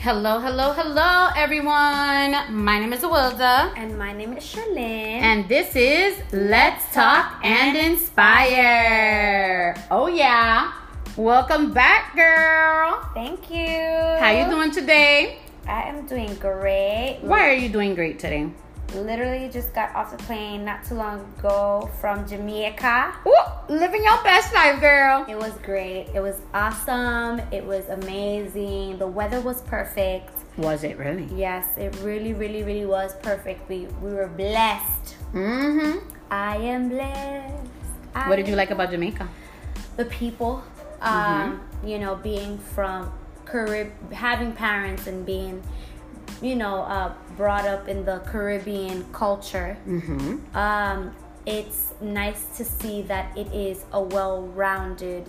Hello, hello, hello, everyone. My name is Awilda, And my name is Charlene. and this is Let's Talk and Inspire. Oh yeah, welcome back, girl. Thank you. How you doing today? I am doing great. Why are you doing great today? Literally just got off the plane not too long ago from Jamaica. Ooh, living your best life, girl. It was great. It was awesome. It was amazing. The weather was perfect. Was it really? Yes, it really, really, really was perfect. We we were blessed. Mm-hmm. I am blessed. I What did you like about Jamaica? the people um you know being from carib having parents and being you know uh brought up in the caribbean culture Mm-hmm. um it's nice to see that it is a well-rounded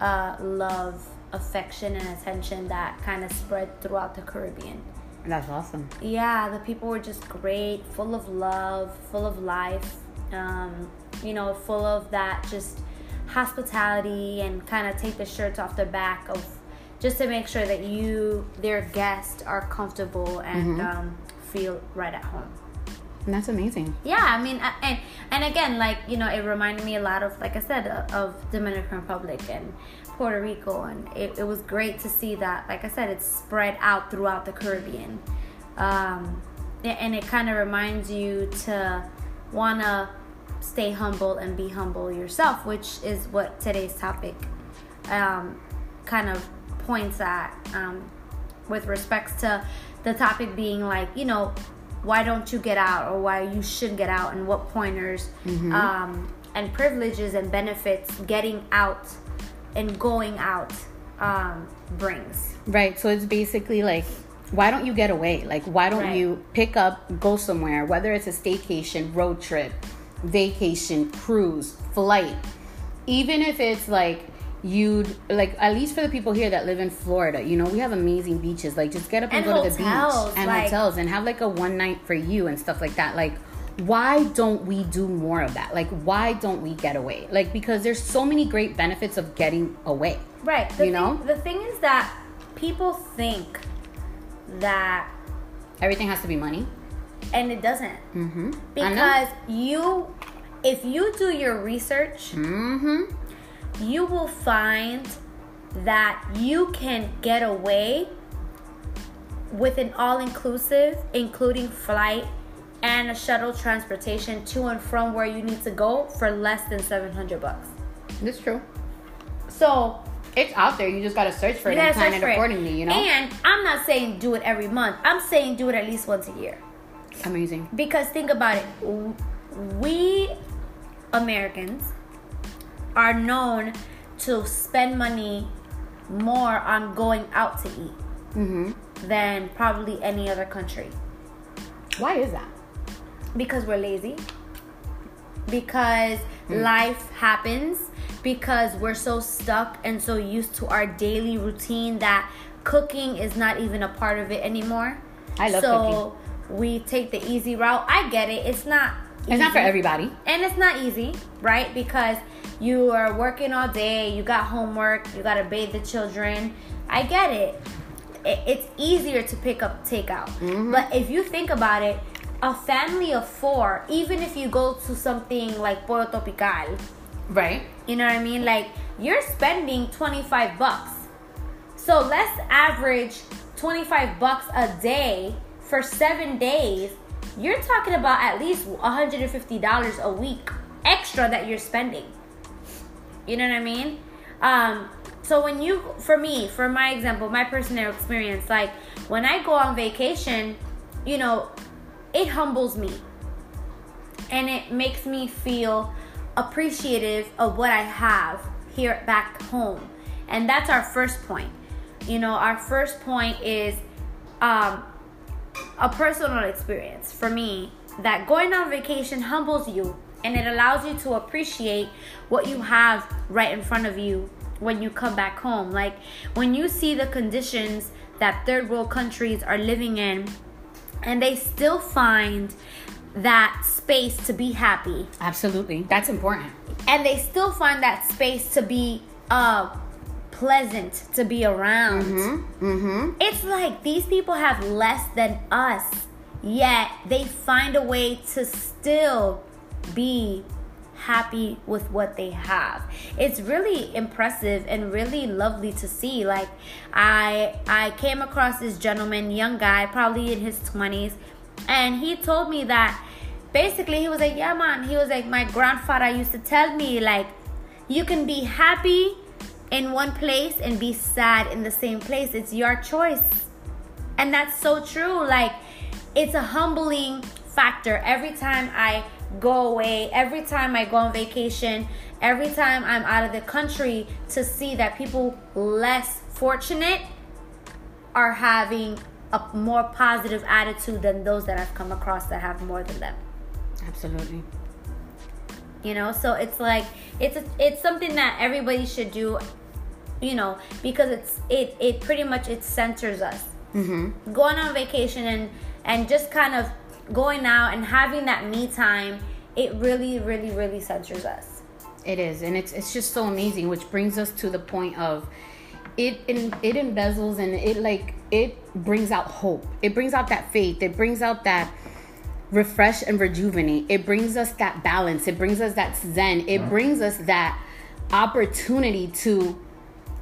uh love affection and attention that kind of spread throughout the caribbean That's awesome. yeah the people were just great full of love full of life um, you know full of that just hospitality and kind of take the shirts off their back of just to make sure that you their guests are comfortable and um, feel right at home And that's amazing. yeah i mean and and again like you know it reminded me a lot of like i said of dominican republic and puerto rico and it, it was great to see that like i said it's spread out throughout the caribbean um, and it kind of reminds you to want to stay humble and be humble yourself which is what today's topic um, kind of points at um, with respects to the topic being like you know why don't you get out or why you shouldn't get out and what pointers um, and privileges and benefits getting out and going out um, brings Right. So it's basically like, why don't you get away? Like, why don't Right. you pick up, go somewhere, whether it's a staycation, road trip, vacation, cruise, flight, even if it's like you'd like at least for the people here that live in Florida, you know, we have amazing beaches. Like just get up and, And go to the beach and like- hotels and have like a one night for you and stuff like that. Like why don't we do more of that? Like why don't we get away? Like because there's so many great benefits of getting away. Right. The You thing, know? the thing is that people think that, Everything has to be money. and it doesn't. Mm-hmm. Because you, if you do your research, Mm-hmm. You will find that you can get away with an all inclusive, including flight and a shuttle transportation to and from where you need to go for less than 700 bucks. That's true. So, It's out there. You just gotta search for it and plan it. accordingly. You know. And I'm not saying do it every month. I'm saying do it at least once a year. Amazing. Because think about it. We Americans are known to spend money more on going out to eat Mm-hmm. than probably any other country. Why is that? Because we're lazy. Because Hmm. life happens. Because we're so stuck and so used to our daily routine that cooking is not even a part of it anymore. I love so we take the easy route. I get it. It's not. It's not for everybody. And it's not easy, right? Because you are working all day, you got homework, you got to bathe the children. I get it. It's easier to pick up takeout. Mm-hmm. But if you think about it, a family of four, even if you go to something like Pollo Tropical, Right. you know what I mean? Like you're spending 25 bucks. So let's average 25 bucks a day for 7 days. You're talking about at least $150 a week extra that you're spending. You know what I mean? Um so when you for me, for my example, my personal experience, like when I go on vacation, you know, it humbles me and it makes me feel appreciative of what I have here back home. And that's our first point. You know, our first point is um, a personal experience for me that going on vacation humbles you and it allows you to appreciate what you have right in front of you when you come back home. Like when you see the conditions that third world countries are living in and they still find that space to be happy Absolutely. That's important. and they still find that space to be uh pleasant to be around. Mm-hmm. Mm-hmm. It's like these people have less than us, yet they find a way to still be happy with what they have. It's really impressive and really lovely to see. Like I I came across this gentleman, young guy, probably in his 20s, and he told me that basically he was like, "Yeah, man." He was like, "My grandfather used to tell me like you can be happy in one place and be sad in the same place. It's your choice." And that's so true. Like it's a humbling factor every time I go away, every time I go on vacation, every time I'm out of the country to see that people less fortunate are having a more positive attitude than those that I've come across that have more than them. Absolutely. You know, so it's like it's a, it's something that everybody should do, you know, because it's it it pretty much it centers us. Mm-hmm. Going on vacation and and just kind of going out and having that me time, it really, really, really centers us. It is, and it's it's just so amazing, which brings us to the point of it. It, it embezzles and it like it brings out hope. It brings out that faith. It brings out that refresh and rejuvenate. It brings us that balance. It brings us that zen. It mm-hmm. brings us that opportunity to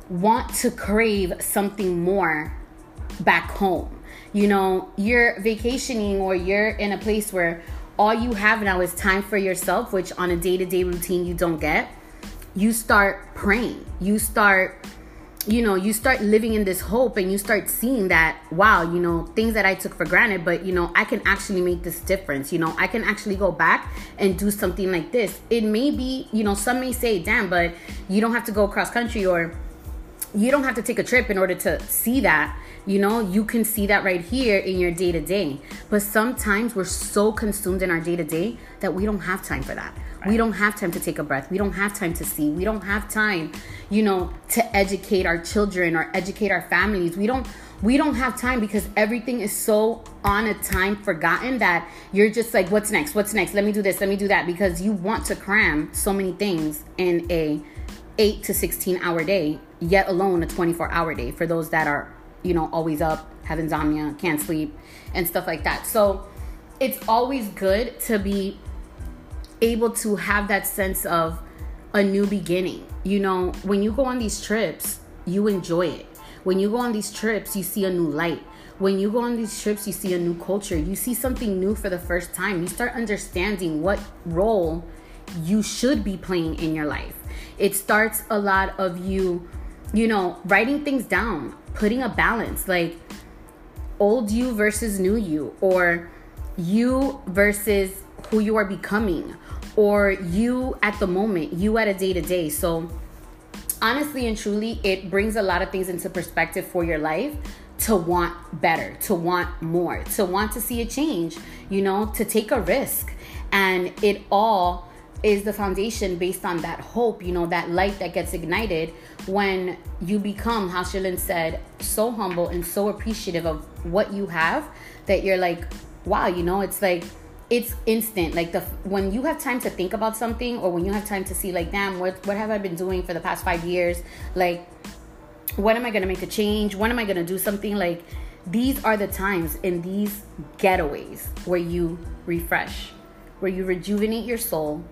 want to crave something more back home. You know, you're vacationing or you're in a place where all you have now is time for yourself, which on a day to day routine you don't get. You start praying. You start you know, you start living in this hope and you start seeing that, wow, you know, things that I took for granted, but, you know, I can actually make this difference. You know, I can actually go back and do something like this. It may be, you know, some may say, damn, but you don't have to go cross country or you don't have to take a trip in order to see that. You know, you can see that right here in your day to day. But sometimes we're so consumed in our day to day that we don't have time for that. Right. We don't have time to take a breath. We don't have time to see. We don't have time, you know, to educate our children or educate our families. We don't we don't have time because everything is so on a time forgotten that you're just like what's next? What's next? Let me do this, let me do that because you want to cram so many things in a 8 to 16 hour day, yet alone a 24 hour day for those that are you know, always up, have insomnia, can't sleep, and stuff like that. So it's always good to be able to have that sense of a new beginning. You know, when you go on these trips, you enjoy it. When you go on these trips, you see a new light. When you go on these trips, you see a new culture. You see something new for the first time. You start understanding what role you should be playing in your life. It starts a lot of you, you know, writing things down, putting a balance like old you versus new you or you versus who you are becoming or you at the moment you at a day to day so honestly and truly it brings a lot of things into perspective for your life to want better to want more to want to see a change you know to take a risk and it all is the foundation based on that hope, you know, that light that gets ignited when you become, how Shalyn said, so humble and so appreciative of what you have that you're like, wow, you know, it's like it's instant. Like the when you have time to think about something or when you have time to see like, damn, what what have I been doing for the past five years? Like, when am I gonna make a change? When am I gonna do something? Like these are the times in these getaways where you refresh, where you rejuvenate your soul,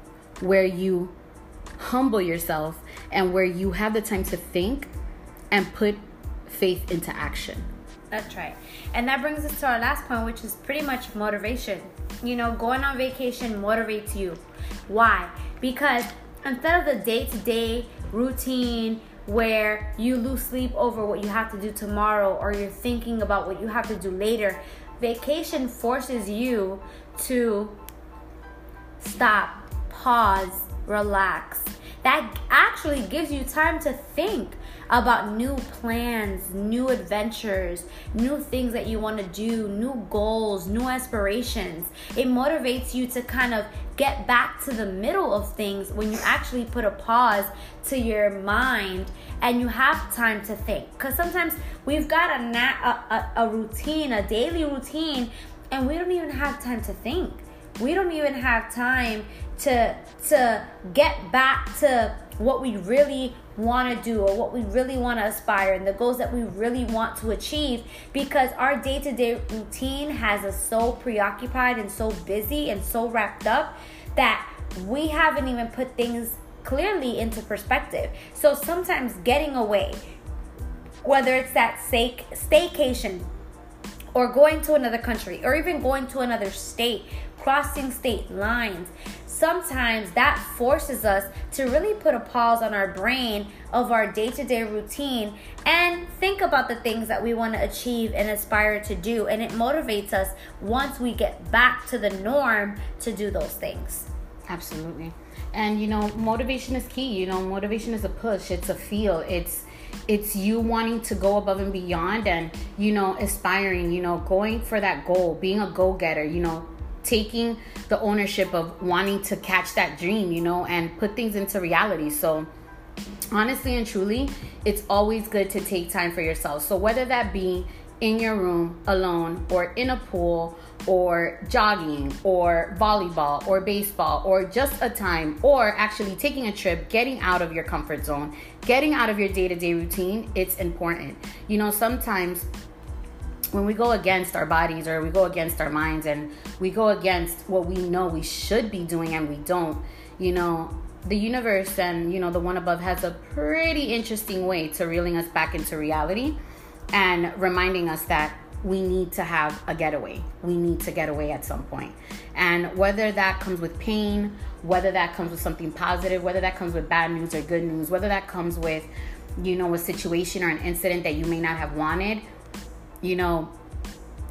where you humble yourself and where you have the time to think and put faith into action. That's right. And that brings us to our last point, which is pretty much motivation. You know, going on vacation motivates you. Why? Because instead of the day to day routine where you lose sleep over what you have to do tomorrow or you're thinking about what you have to do later, vacation forces you to stop pause, relax. That actually gives you time to think about new plans, new adventures, new things that you want to do, new goals, new aspirations. It motivates you to kind of get back to the middle of things when you actually put a pause to your mind and you have time to think. Because sometimes we've got a, a, a, a routine, a daily routine, and we don't even have time to think we don't even have time to to get back to what we really want to do or what we really want to aspire and the goals that we really want to achieve because our day-to-day routine has us so preoccupied and so busy and so wrapped up that we haven't even put things clearly into perspective. So sometimes getting away, whether it's that stay- staycation or going to another country or even going to another state, crossing state lines, sometimes that forces us to really put a pause on our brain of our day to day routine and think about the things that we want to achieve and aspire to do. And it motivates us once we get back to the norm to do those things. Absolutely. And you know, motivation is key. You know, motivation is a push, it's a feel, it's it's you wanting to go above and beyond and you know aspiring you know going for that goal being a go-getter you know taking the ownership of wanting to catch that dream you know and put things into reality so honestly and truly it's always good to take time for yourself so whether that be in your room alone or in a pool or jogging or volleyball or baseball or just a time or actually taking a trip, getting out of your comfort zone, getting out of your day to day routine, it's important. You know, sometimes when we go against our bodies or we go against our minds and we go against what we know we should be doing and we don't, you know, the universe and, you know, the one above has a pretty interesting way to reeling us back into reality and reminding us that we need to have a getaway. We need to get away at some point. And whether that comes with pain, whether that comes with something positive, whether that comes with bad news or good news, whether that comes with, you know, a situation or an incident that you may not have wanted, you know,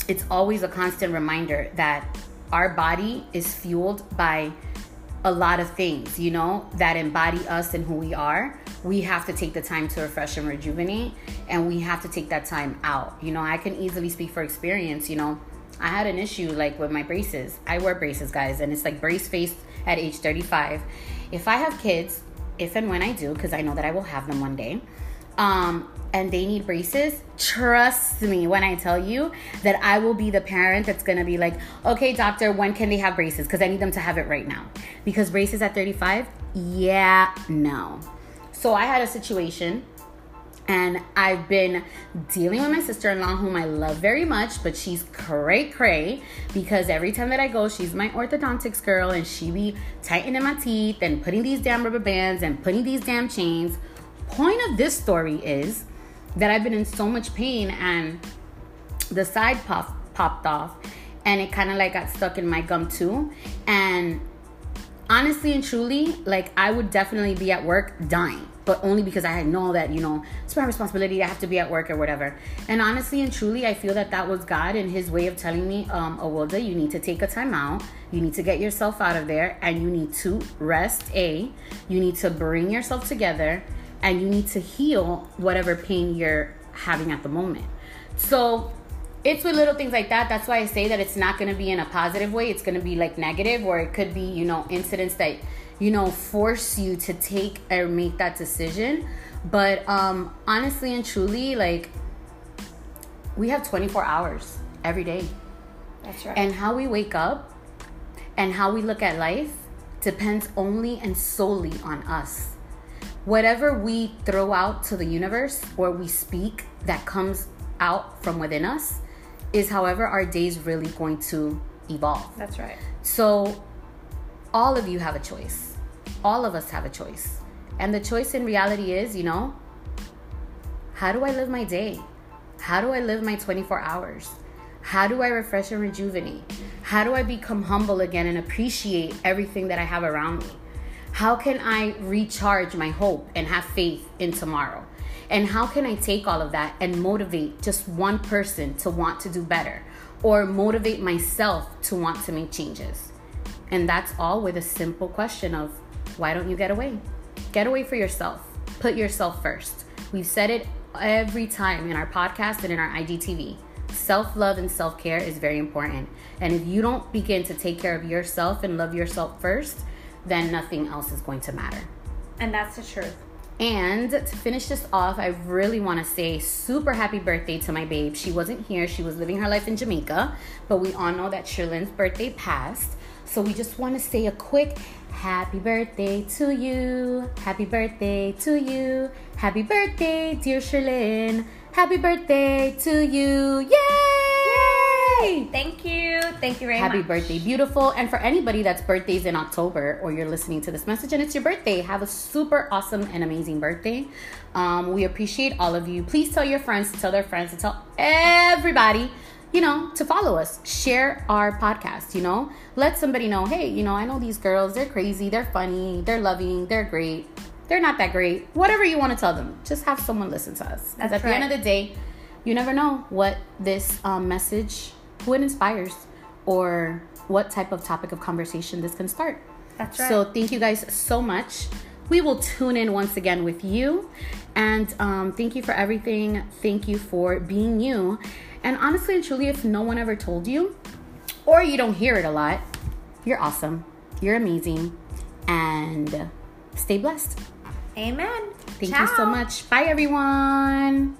it's always a constant reminder that our body is fueled by a lot of things, you know, that embody us and who we are. We have to take the time to refresh and rejuvenate and we have to take that time out. You know i can easily speak for experience you know. I had an issue like with my braces. I wear braces guys and it's like brace face at age 35 if i have kids if and when i do because i know that i will have them one day um, and they need braces, trust me when I tell you that I will be the parent that's gonna be like, okay, doctor, when can they have braces? Because I need them to have it right now. Because braces at 35, yeah, no. So I had a situation and I've been dealing with my sister in law, whom I love very much, but she's cray cray because every time that I go, she's my orthodontics girl and she be tightening my teeth and putting these damn rubber bands and putting these damn chains. Point of this story is that I've been in so much pain and the side puff popped off and it kind of like got stuck in my gum too. And honestly and truly, like I would definitely be at work dying but only because I know that, you know, it's my responsibility. I have to be at work or whatever. And honestly and truly, I feel that that was God and His way of telling me, um, Awilda, you need to take a time out. You need to get yourself out of there and you need to rest, A. You need to bring yourself together and you need to heal whatever pain you're having at the moment. So, it's with little things like that. That's why I say that it's not going to be in a positive way. It's going to be like negative, or it could be, you know, incidents that you know, force you to take or make that decision. But um, honestly and truly, like, we have 24 hours every day. That's right. And how we wake up and how we look at life depends only and solely on us. Whatever we throw out to the universe or we speak that comes out from within us is however our day is really going to evolve. That's right. So all of you have a choice. All of us have a choice. And the choice in reality is, you know, how do I live my day? How do I live my 24 hours? How do I refresh and rejuvenate? How do I become humble again and appreciate everything that I have around me? How can I recharge my hope and have faith in tomorrow? And how can I take all of that and motivate just one person to want to do better or motivate myself to want to make changes? And that's all with a simple question of why don't you get away? Get away for yourself. Put yourself first. We've said it every time in our podcast and in our IGTV. Self love and self care is very important. And if you don't begin to take care of yourself and love yourself first, then nothing else is going to matter. And that's the truth. And to finish this off, I really want to say super happy birthday to my babe. She wasn't here, she was living her life in Jamaica, but we all know that Shirlin's birthday passed. So we just want to say a quick happy birthday to you. Happy birthday to you. Happy birthday, dear Sherlyn. Happy birthday to you. Yay! Thank you. Very Happy much. birthday, beautiful. And for anybody that's birthdays in October or you're listening to this message and it's your birthday, have a super awesome and amazing birthday. Um, we appreciate all of you. Please tell your friends to tell their friends to tell everybody, you know, to follow us. Share our podcast, you know. Let somebody know, hey, you know, I know these girls, they're crazy, they're funny, they're loving, they're great. They're not that great. Whatever you want to tell them, just have someone listen to us. Because at That's the end of the day, you never know what this um, message, who it inspires, or what type of topic of conversation this can start. That's right. So thank you guys so much. We will tune in once again with you, and um, thank you for everything. Thank you for being you. And honestly and truly, if no one ever told you, or you don't hear it a lot, you're awesome. You're amazing, and stay blessed. Amen. Thank you so much. Bye, everyone.